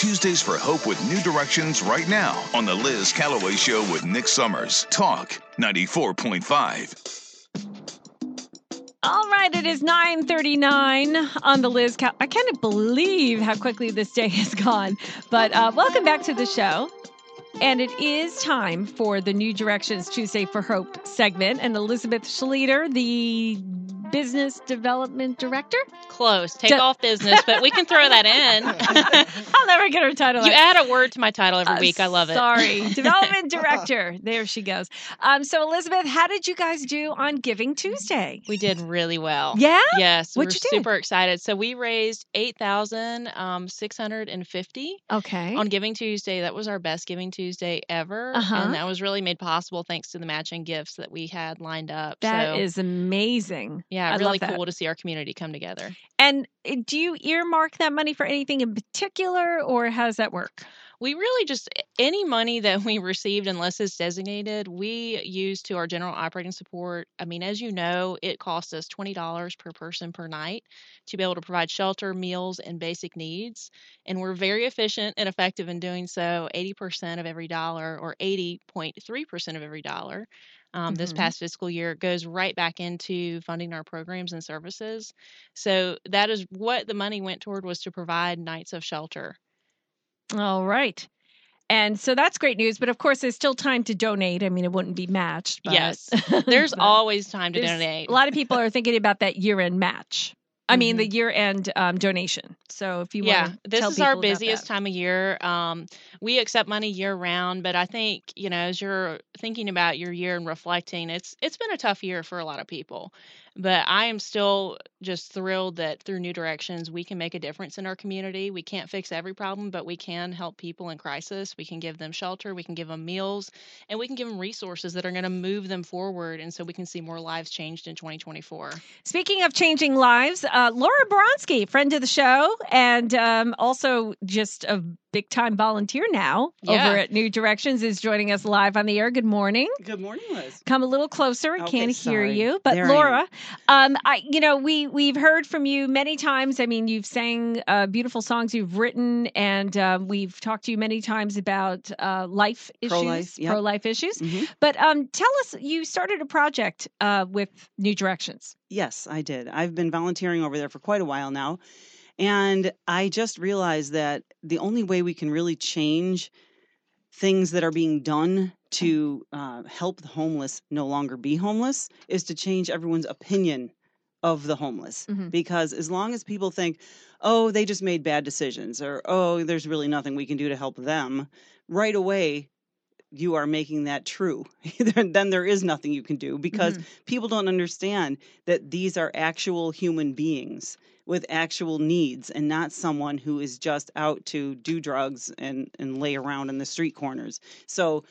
Tuesdays for Hope with New Directions right now on The Liz Callaway Show with Nick Summers. Talk 94.5. All right, it is 9:39 on the Liz. Cal- I can't believe how quickly this day has gone. But uh, welcome back to the show. And it is time for the New Directions Tuesday for Hope segment. And Elizabeth Schlueter, the business development director. Close. Take off business, but we can throw that in. I'll never get her title. you add a word to my title every Uh, week. I love it. Sorry, development director. There she goes. Um, so Elizabeth, how did you guys do on Giving Tuesday? We did really well. Yeah. Yes, What'd we're you do? super excited. So we raised eight thousand um, six hundred and fifty Okay. on Giving Tuesday. That was our best Giving Tuesday ever, Uh-huh. and that was really made possible thanks to the matching gifts that we had lined up. That so, is amazing. yeah, I really cool to see our community come together. And uh, do you earmark that money for anything in particular, or how does that work? We really just any money that we received, unless it's designated, we use to our general operating support. I mean, as you know, it costs us twenty dollars per person per night to be able to provide shelter, meals, and basic needs. And we're very efficient and effective in doing so. Eighty percent of every dollar, or eighty point three percent of every dollar. Um, This Mhm. past fiscal year goes right back into funding our programs and services. So that is what the money went toward was to provide nights of shelter. All right. And so that's great news. But of course, there's still time to donate. I mean, it wouldn't be matched. But, Yes. There's always time to donate. A lot of people are thinking about that year end match. I mean, the year end um, donation. So if you yeah, want this is our busiest time of year. Um, we accept money year round, but I think you know as you're thinking about your year and reflecting, it's it's been a tough year for a lot of people. But I am still just thrilled that through New Directions we can make a difference in our community. We can't fix every problem, but we can help people in crisis. We can give them shelter, we can give them meals, and we can give them resources that are going to move them forward, and so we can see more lives changed in 2024. Speaking of changing lives, uh, Laura Boronski, friend of the show, and um, also just a big time volunteer now Yeah. over at New Directions, is joining us live on the air. Good morning. Good morning, Liz. Come a little closer. I Okay, can't hear you. But There I. Laura, um, I you know we we've heard from you many times. I mean, you've sang uh, beautiful songs you've written, and um, we've talked to you many times about uh, life issues, Pro-life, yep. pro life issues. Mhm. But um, tell us, you started a project uh, with New Directions. Yes, I did. I've been volunteering over there for quite a while now. And I just realized that the only way we can really change things that are being done to uh, help the homeless no longer be homeless is to change everyone's opinion of the homeless. Mhm. Because as long as people think, oh, they just made bad decisions, or oh, there's really nothing we can do to help them, right away, you are making that true. then then there is nothing you can do because Mhm. people don't understand that these are actual human beings with actual needs and not someone who is just out to do drugs and, and lay around in the street corners. So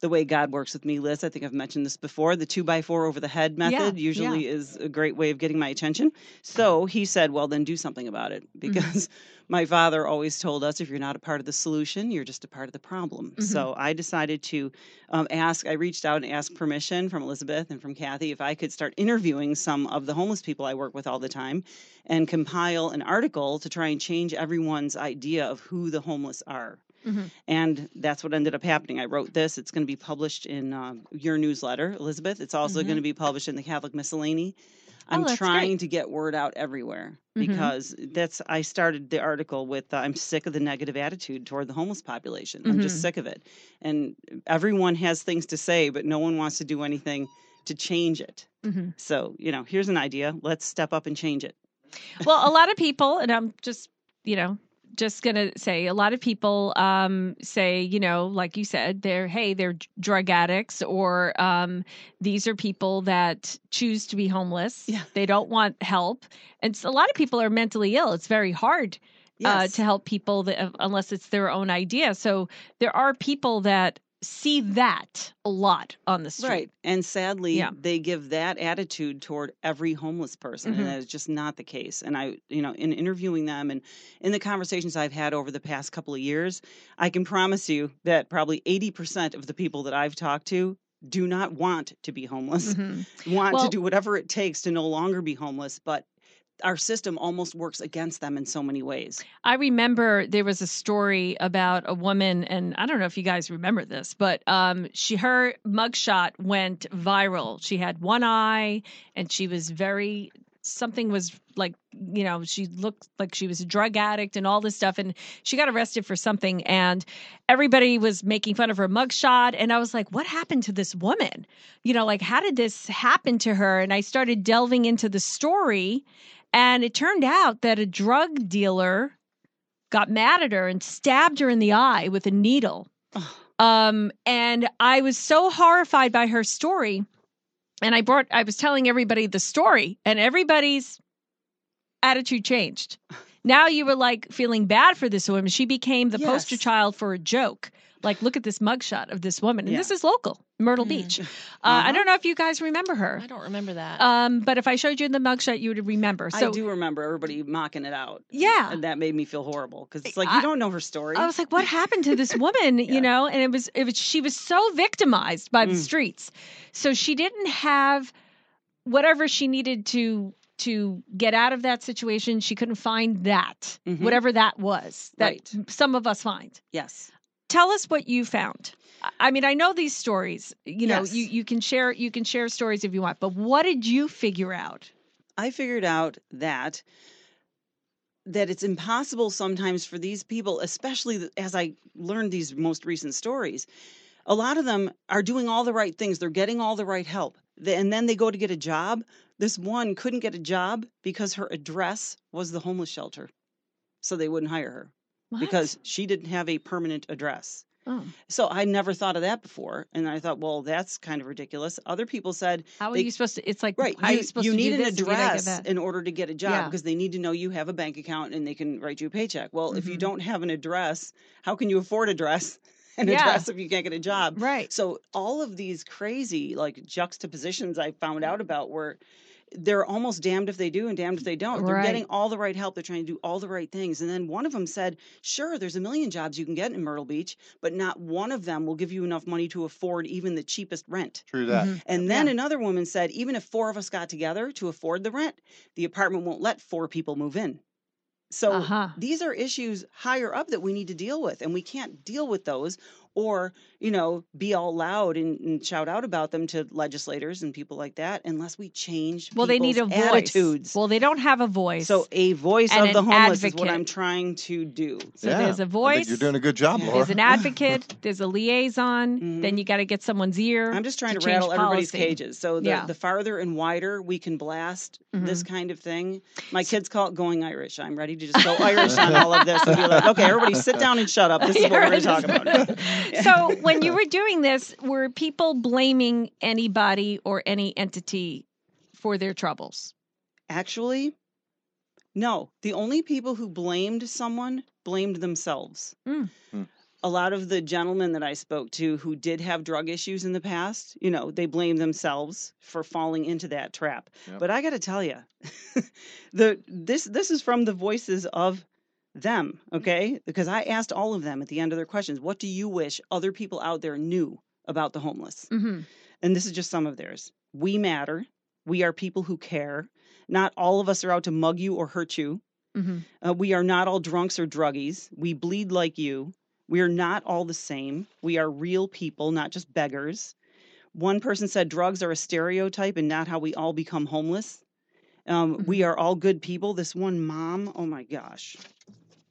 the way God works with me, Liz, I think I've mentioned this before. The two by four over the head method yeah. usually is a great way of getting my attention. So he said, Well, then do something about it. Mm-hmm. Because my father always told us if you're not a part of the solution, you're just a part of the problem. Mm-hmm. So I decided to um, ask, I reached out and asked permission from Elizabeth and from Kathy if I could start interviewing some of the homeless people I work with all the time and compile an article to try and change everyone's idea of who the homeless are. Mhm. And that's what ended up happening. I wrote this. It's going to be published in uh, your newsletter, Elizabeth. It's also Mhm. going to be published in the Catholic Miscellany. Oh, I'm that's trying great. to get word out everywhere Mhm. because that's I started the article with uh, I'm sick of the negative attitude toward the homeless population. I'm Mhm. just sick of it. And everyone has things to say, but no one wants to do anything to change it. Mhm. So, you know, here's an idea. Let's step up and change it. well, a lot of people, and I'm just, you know, just gonna say a lot of people um, say, you know, like you said, they're hey, they're drug addicts, or um, these are people that choose to be homeless. Yeah. They don't want help, and a lot of people are mentally ill. It's very hard uh, to help people that, unless it's their own idea. So there are people that see that a lot on the street. Right. And sadly, Yeah. they give that attitude toward every homeless person. Mhm. And that is just not the case. And I, you know, in interviewing them and in the conversations I've had over the past couple of years, I can promise you that probably 80% of the people that I've talked to do not want to be homeless, Mhm. want Well- to do whatever it takes to no longer be homeless, but our system almost works against them in so many ways. I remember there was a story about a woman, and I don't know if you guys remember this, but um, she her mugshot went viral. She had one eye, and she was very something was like you know she looked like she was a drug addict and all this stuff and she got arrested for something and everybody was making fun of her mugshot and i was like what happened to this woman you know like how did this happen to her and i started delving into the story and it turned out that a drug dealer got mad at her and stabbed her in the eye with a needle um and i was so horrified by her story and I brought I was telling everybody the story and everybody's attitude changed. Now you were like feeling bad for this woman. She became the poster child for a joke. Like, look at this mugshot of this woman. And Yeah. this is local, Myrtle Mm. Beach. Uh, Uh-huh. I don't know if you guys remember her. I don't remember that. Um, but if I showed you in the mugshot, you would remember. So I do remember everybody mocking it out. yeah. And that made me feel horrible because it's like, I- you don't know her story. I was like, what happened to this woman? Yeah. You know, and it was it was she was so victimized by the Mm. streets. So she didn't have whatever she needed to to get out of that situation. She couldn't find that. Mhm. Whatever that was. That Right. some of us find. yes. Tell us what you found. I- mean, I know these stories. You know, Yes. you, you can share you can share stories if you want, but what did you figure out? I figured out that that it's impossible sometimes for these people, especially as I learned these most recent stories. A lot of them are doing all the right things. They're getting all the right help. And then they go to get a job. This one couldn't get a job because her address was the homeless shelter. So they wouldn't hire her What? because she didn't have a permanent address. oh, So I never thought of that before. And I thought, well, that's kind of ridiculous. Other people said, how are they- you supposed to? It's like Right. How you, supposed you to need an this if you don't get address in order to get a job Yeah. because they need to know you have a bank account and they can write you a paycheck. Well, if you Mhm. don't have an address, how can you afford a dress? An Yeah. address if you can't get a job. Right. So all of these crazy like juxtapositions I found out about were they're almost damned if they do and damned if they don't. They're Right. getting all the right help. They're trying to do all the right things. And then one of them said, Sure, there's a million jobs you can get in Myrtle Beach, but not one of them will give you enough money to afford even the cheapest rent. True that. Mhm. And then Yeah. another woman said, even if four of us got together to afford the rent, the apartment won't let four people move in. So Uh-huh. these are issues higher up that we need to deal with, and we can't deal with those or, you know, be all loud and, and shout out about them to legislators and people like that unless we change Well, they need a people's voice. attitudes. Well, they don't have a voice. so a voice and of the an homeless is what I'm trying to do. So Yeah. there's a voice. you're doing a good job, Laura. There's an advocate. There's a liaison. Mhm. Then you got to get someone's ear. I'm just trying to to, change rattle everybody's cages. So the, Yeah. the farther and wider we can blast this Mm-hmm. kind of thing, my kids call it going Irish. I'm ready to just go Irish on all of this and be like, okay, everybody sit down and shut up. This is what we're going to talk about. Now." so when you were doing this, were people blaming anybody or any entity for their troubles? Actually, no. The only people who blamed someone blamed themselves. Mm. Mm. A lot of the gentlemen that I spoke to who did have drug issues in the past, you know, they blamed themselves for falling into that trap. Yep. But I got to tell you, the this this is from the voices of them, okay? Because I asked all of them at the end of their questions, what do you wish other people out there knew about the homeless? Mm-hmm. And this is just some of theirs. We matter. We are people who care. Not all of us are out to mug you or hurt you. Mm-hmm. Uh, we are not all drunks or druggies. We bleed like you. We are not all the same. We are real people, not just beggars. One person said drugs are a stereotype and not how we all become homeless. Um, We are all good people. This one mom, oh my gosh,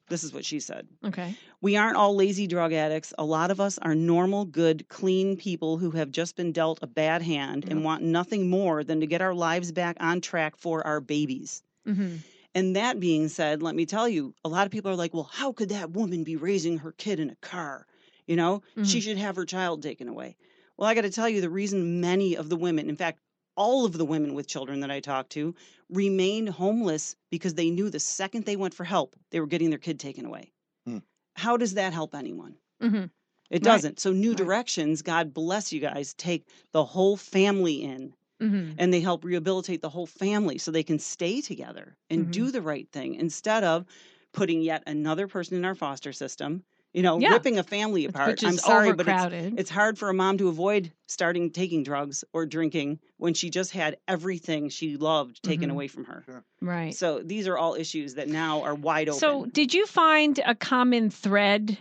this is what she said. Okay. We aren't all lazy drug addicts. A lot of us are normal, good, clean people who have just been dealt a bad hand and want nothing more than to get our lives back on track for our babies. Mm-hmm. And that being said, let me tell you, a lot of people are like, well, how could that woman be raising her kid in a car? You know, she should have her child taken away. Well, I got to tell you, the reason many of the women, in fact, all of the women with children that I talked to, remained homeless because they knew the second they went for help, they were getting their kid taken away. Hmm. How does that help anyone? Mm-hmm. It doesn't. So, New Right. Directions, God bless you guys, take the whole family in Mm-hmm. and they help rehabilitate the whole family so they can stay together and Mhm. do the right thing instead of putting yet another person in our foster system you know, Yeah. ripping a family apart. which is I'm sorry, but it's, it's hard for a mom to avoid starting taking drugs or drinking when she just had everything she loved taken Mhm. away from her. right. So these are all issues that now are wide open. So, did you find a common thread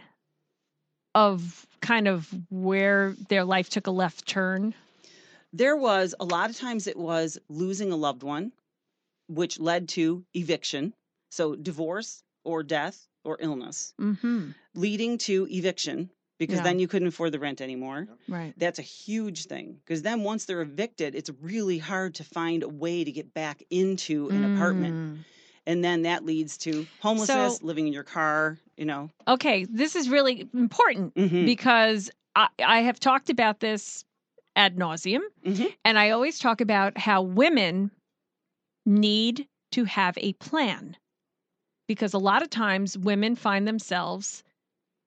of kind of where their life took a left turn? there was a lot of times it was losing a loved one, which led to eviction. So divorce or death or illness, Mm-hmm. leading to eviction because Yeah. then you couldn't afford the rent anymore. Right. That's a huge thing because then once they're evicted, it's really hard to find a way to get back into an apartment. Mm. And then that leads to homelessness, living in your car, you know. Okay, this is really important Mhm. because I, I have talked about this ad nauseum, Mhm. and I always talk about how women need to have a plan because a lot of times women find themselves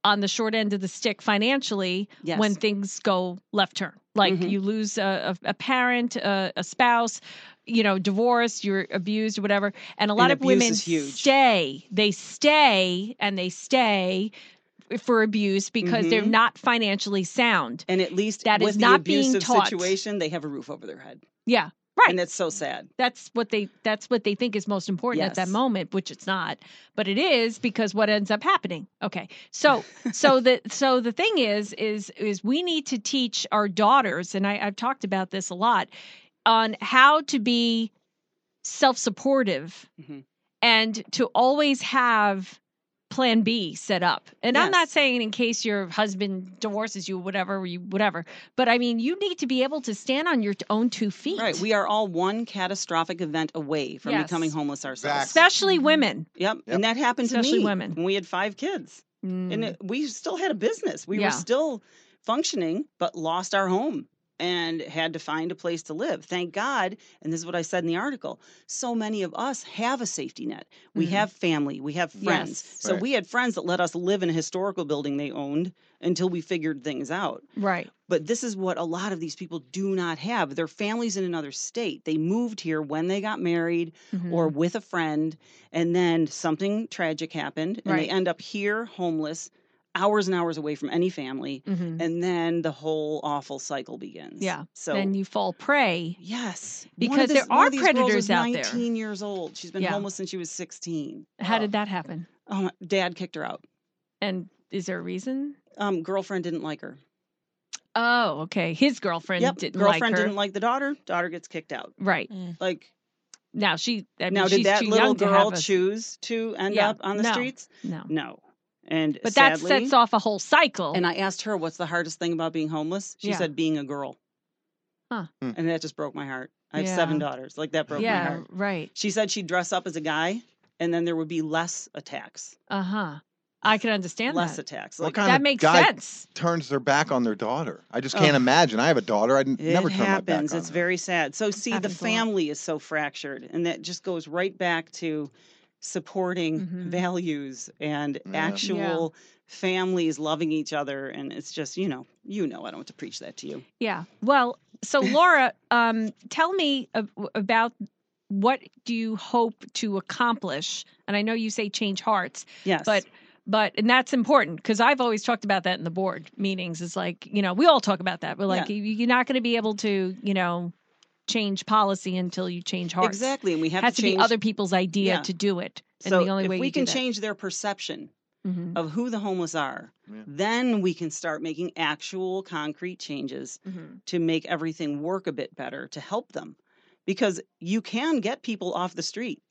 on the short end of the stick financially Yes. when things go left turn. Like Mhm. you lose a, a, parent, a, a spouse, you know, divorce, you're abused, or whatever. And a lot And of women stay. They stay and they stay for abuse because they're Mhm. not financially sound. and at least that is not being taught. situation, they have a roof over their head. Yeah. Right. And that's so sad. that's what they that's what they think is most important at that moment which it's not but it is because what ends up happening okay so so the so the thing is is is we need to teach our daughters and I, i've talked about this a lot on how to be self-supportive Mhm. and to always have plan b set up and i'm not saying in case your husband divorces you whatever you whatever but i mean you need to be able to stand on your own two feet Right. We are all one catastrophic event away from Yes. becoming homeless ourselves. Exactly. especially women Yep. Yep. And that happened to me. Especially me women. when we had five kids. Mm. And it, we still had a business. We Yeah. were still functioning, but lost our home and had to find a place to live. Thank God, and this is what I said in the article, so many of us have a safety net. We Mhm. have family, we have friends. Yes. So Right. we had friends that let us live in a historical building they owned until we figured things out. Right. But this is what a lot of these people do not have. Their families in another state. They moved here when they got married or Mm-hmm. with a friend, and then something tragic happened, and Right. they end up here homeless, hours and hours away from any family, Mhm. and then the whole awful cycle begins. Yeah. So then you fall prey. yes, Because this- there are these predators was out there. 19 years old. She's been Yeah. homeless since she was 16. How Oh. did that happen? Oh, my- dad kicked her out. And is there a reason? Um, girlfriend didn't like her. Oh, okay. His girlfriend yep, didn't girlfriend like her. didn't like the daughter. Daughter gets kicked out. right. Like Now she I mean, now, she's did that little young to girl a, choose to end Yeah, up on the no. streets? No. No. And But that sets off a whole cycle. And I asked her, "What's the hardest thing about being homeless?" She Yeah. said, "Being a girl." Huh. Hmm. And that just broke my heart. I have seven daughters. Like that broke my heart. right. She said she'd dress up as a guy, and then there would be less attacks. Uh-huh. I can understand less that. attacks. What kind That of makes guy sense. turns their back on their daughter? I just Oh. can't imagine. I have a daughter. I'd n- it never turn my back happens. on It's her. very sad. So see, the Happens a lot. family is so fractured, and that just goes right back to supporting Mhm. values and Yeah. actual families loving each other. And it's just, you know, you know, I don't have to preach that to you. Yeah. Well, so Laura, um, tell me ab- about what do you hope to accomplish? And I know you say change hearts, Yes, but but and that's important because I've always talked about that in the board meetings. It's like you know we all talk about that. We're like Yeah. you're not going to be able to you know change policy until you change hearts. exactly, and we have It have has to, to change. be other people's idea Yeah. to do it. And so the only if way we can change their perception Mhm, of who the homeless are, Yeah. then we can start making actual concrete changes mhm. to make everything work a bit better to help them. Because you can get people off the street,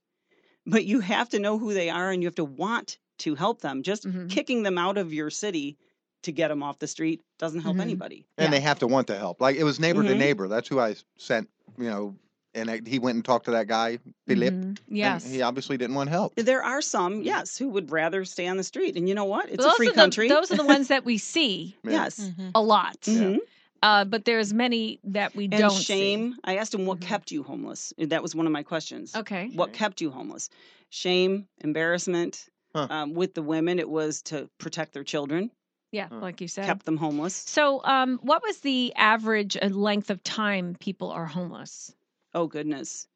but you have to know who they are and you have to want to help them. Just Mhm. kicking them out of your city to get them off the street doesn't help Mhm. anybody. and Yeah. they have to want to help. Like it was neighbor to Mhm. neighbor. That's who I sent. You know, and I, he went and talked to that guy, Philip. Mhm. and Yes. he obviously didn't want help. There are some, yes, who would rather stay on the street. And you know what? It's those a free are the, country. Those are the ones that we see Yeah. yes. Mhm. a lot. Mhm. Uh, but there's many that we And don't see. shame. I asked him what Mhm. kept you homeless. That was one of my questions. Okay. What kept you homeless? Shame, embarrassment. Huh. Um, with the women, it was to protect their children, Yeah, Huh. like you said. kept them homeless. So, um, what was the average uh, length of time people are homeless? Oh, goodness.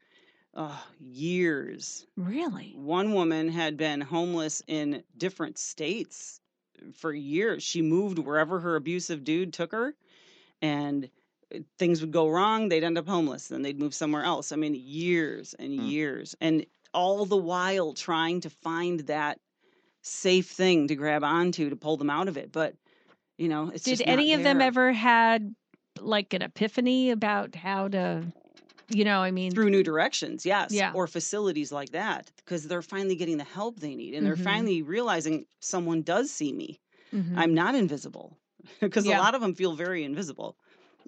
Oh, years. Really? One woman had been homeless in different states for years. She moved wherever her abusive dude took her, and uh, things would go wrong. They'd end up homeless. Then they'd move somewhere else. I mean, years and Mm. years, and all the while trying to find that safe thing to grab onto to pull them out of it. But you know, it's Did any of them ever had like an epiphany about how to, you know, I mean, through new directions yes Yeah. or facilities like that because they're finally getting the help they need and they're Mhm. finally realizing someone does see me Mhm. i'm not invisible because Yeah. a lot of them feel very invisible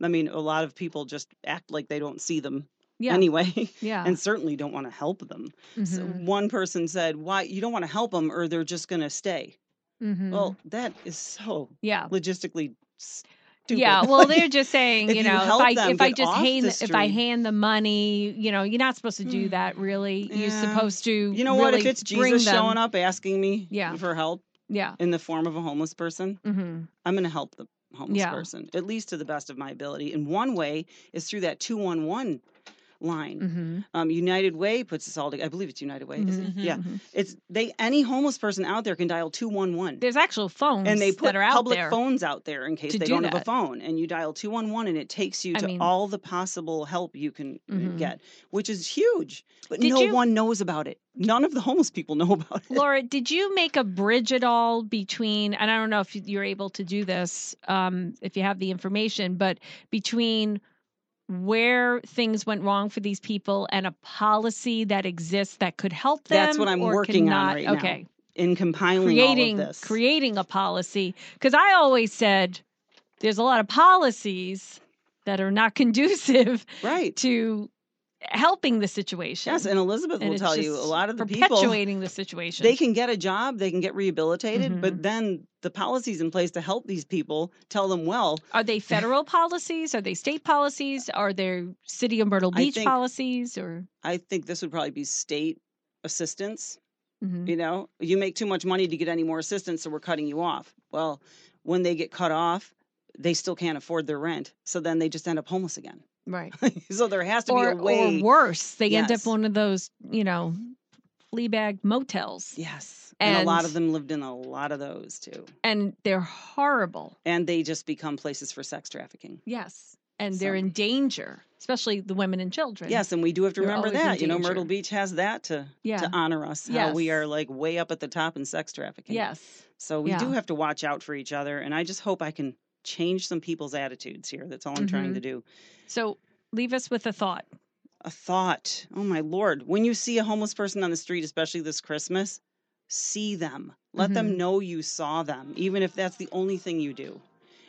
i mean a lot of people just act like they don't see them yeah, anyway yeah. and certainly don't want to help them so Mhm. one person said why you don't want to help them or they're just going to stay Mhm. well that is so yeah. logistically stupid Yeah, well, they're just saying, you you know, if I if I just hand the if I hand the money, you know, you're not supposed to do that. Really, you're supposed to. you know what if it's jesus them- showing up asking me Yeah. for help Yeah. in the form of a homeless person hmm I'm going to help the homeless Yeah. person, at least to the best of my ability. And one way is through that 211 line. hmm Um, United Way puts us all together. I believe it's United Way. Is it? Yeah. It's they any homeless person out there can dial 211. There's actual phones And they put that are out public there. phones out there in case they do don't have a phone. And you dial 211 and it takes you I to mean- all the possible help you can uh, Mhm. get, which is huge. But Did no you- one knows about it. None of the homeless people know about it. Laura, did you make a bridge at all between, and I don't know if you're able to do this, um, if you have the information, but between where things went wrong for these people and a policy that exists that could help them? That's what I'm or working on cannot? right now, Okay. In compiling creating all of this. creating a policy because I always said there's a lot of policies that are not conducive right. to helping the situation. Yes, and Elizabeth And will tell you a lot of the people perpetuating the situation. they can get a job, they can get rehabilitated, Mhm. but then the policies in place to help these people tell them, well, Are they federal policies? Are they state policies? Are they city of Myrtle Beach think- policies? Or I think this would probably be state assistance. Mhm. You know, you make too much money to get any more assistance, so we're cutting you off. Well, when they get cut off, they still can't afford their rent, so then they just end up homeless again. right, so there has to or be a way. or worse, they end up one of those you know flea bag motels, yes, and, a lot of them lived in a lot of those too, and they're horrible. and they just become places for sex trafficking. Yes, and they're in danger, especially the women and children. Yes, and we do have to They're remember that. You know, Myrtle. Beach has that to yeah, to honor us. How we are like way up at the top in sex trafficking. yes. So we do have to watch out for each other, and I just hope I can change some people's attitudes here. That's all I'm trying Mhm. to do. So leave us with a thought. A thought. Oh my lord! When you see a homeless person on the street, especially this Christmas, see them. Let Mhm. them know you saw them, even if that's the only thing you do.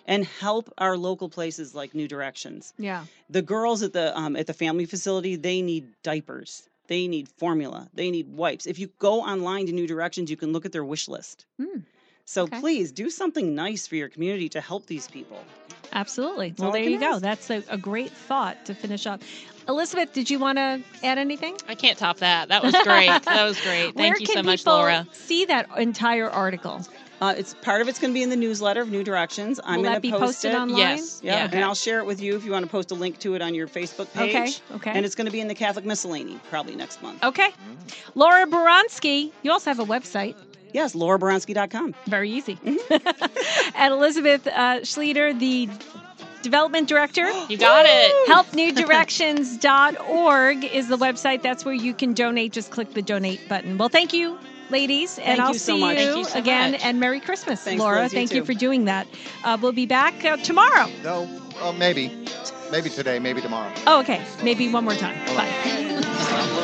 And help our local places like New Directions. Yeah, The girls at the um, at the family facility, they need diapers. They need formula. They need wipes. If you go online to New Directions, you can look at their wish list. Hmm. So Okay. please do something nice for your community to help these people. absolutely. Well, there you go. That's a, a great thought to finish up. Elizabeth, did you want to add anything? I can't top that. That was great. that was great. Where Thank you can so much, people Laura. See that entire article. Uh, it's part of it's going to be in the newsletter of New Directions. I'm Will going that to be post posted it. online? Yes. Yeah, Yeah. and I'll share it with you if you want to post a link to it on your Facebook page. Okay. Okay. And it's going to be in the Catholic Miscellany probably next month. okay. Laura Boronski. You also have a website. Yes, lauraboronski.com. Very easy. Mm-hmm. and Elizabeth uh, Schlueter, the development director. You got it. helpnewdirections.org is the website. That's where you can donate. Just click the donate button. Well, thank you, ladies. and Thank I'll you so see much. you, Thank you so again. much. And Merry Christmas, Thanks, Laura. Liz. You Thank you too. for doing that. Uh, we'll be back uh, tomorrow. No, uh, maybe, maybe today, maybe tomorrow. Oh, okay. Maybe one more time. Hold. Bye.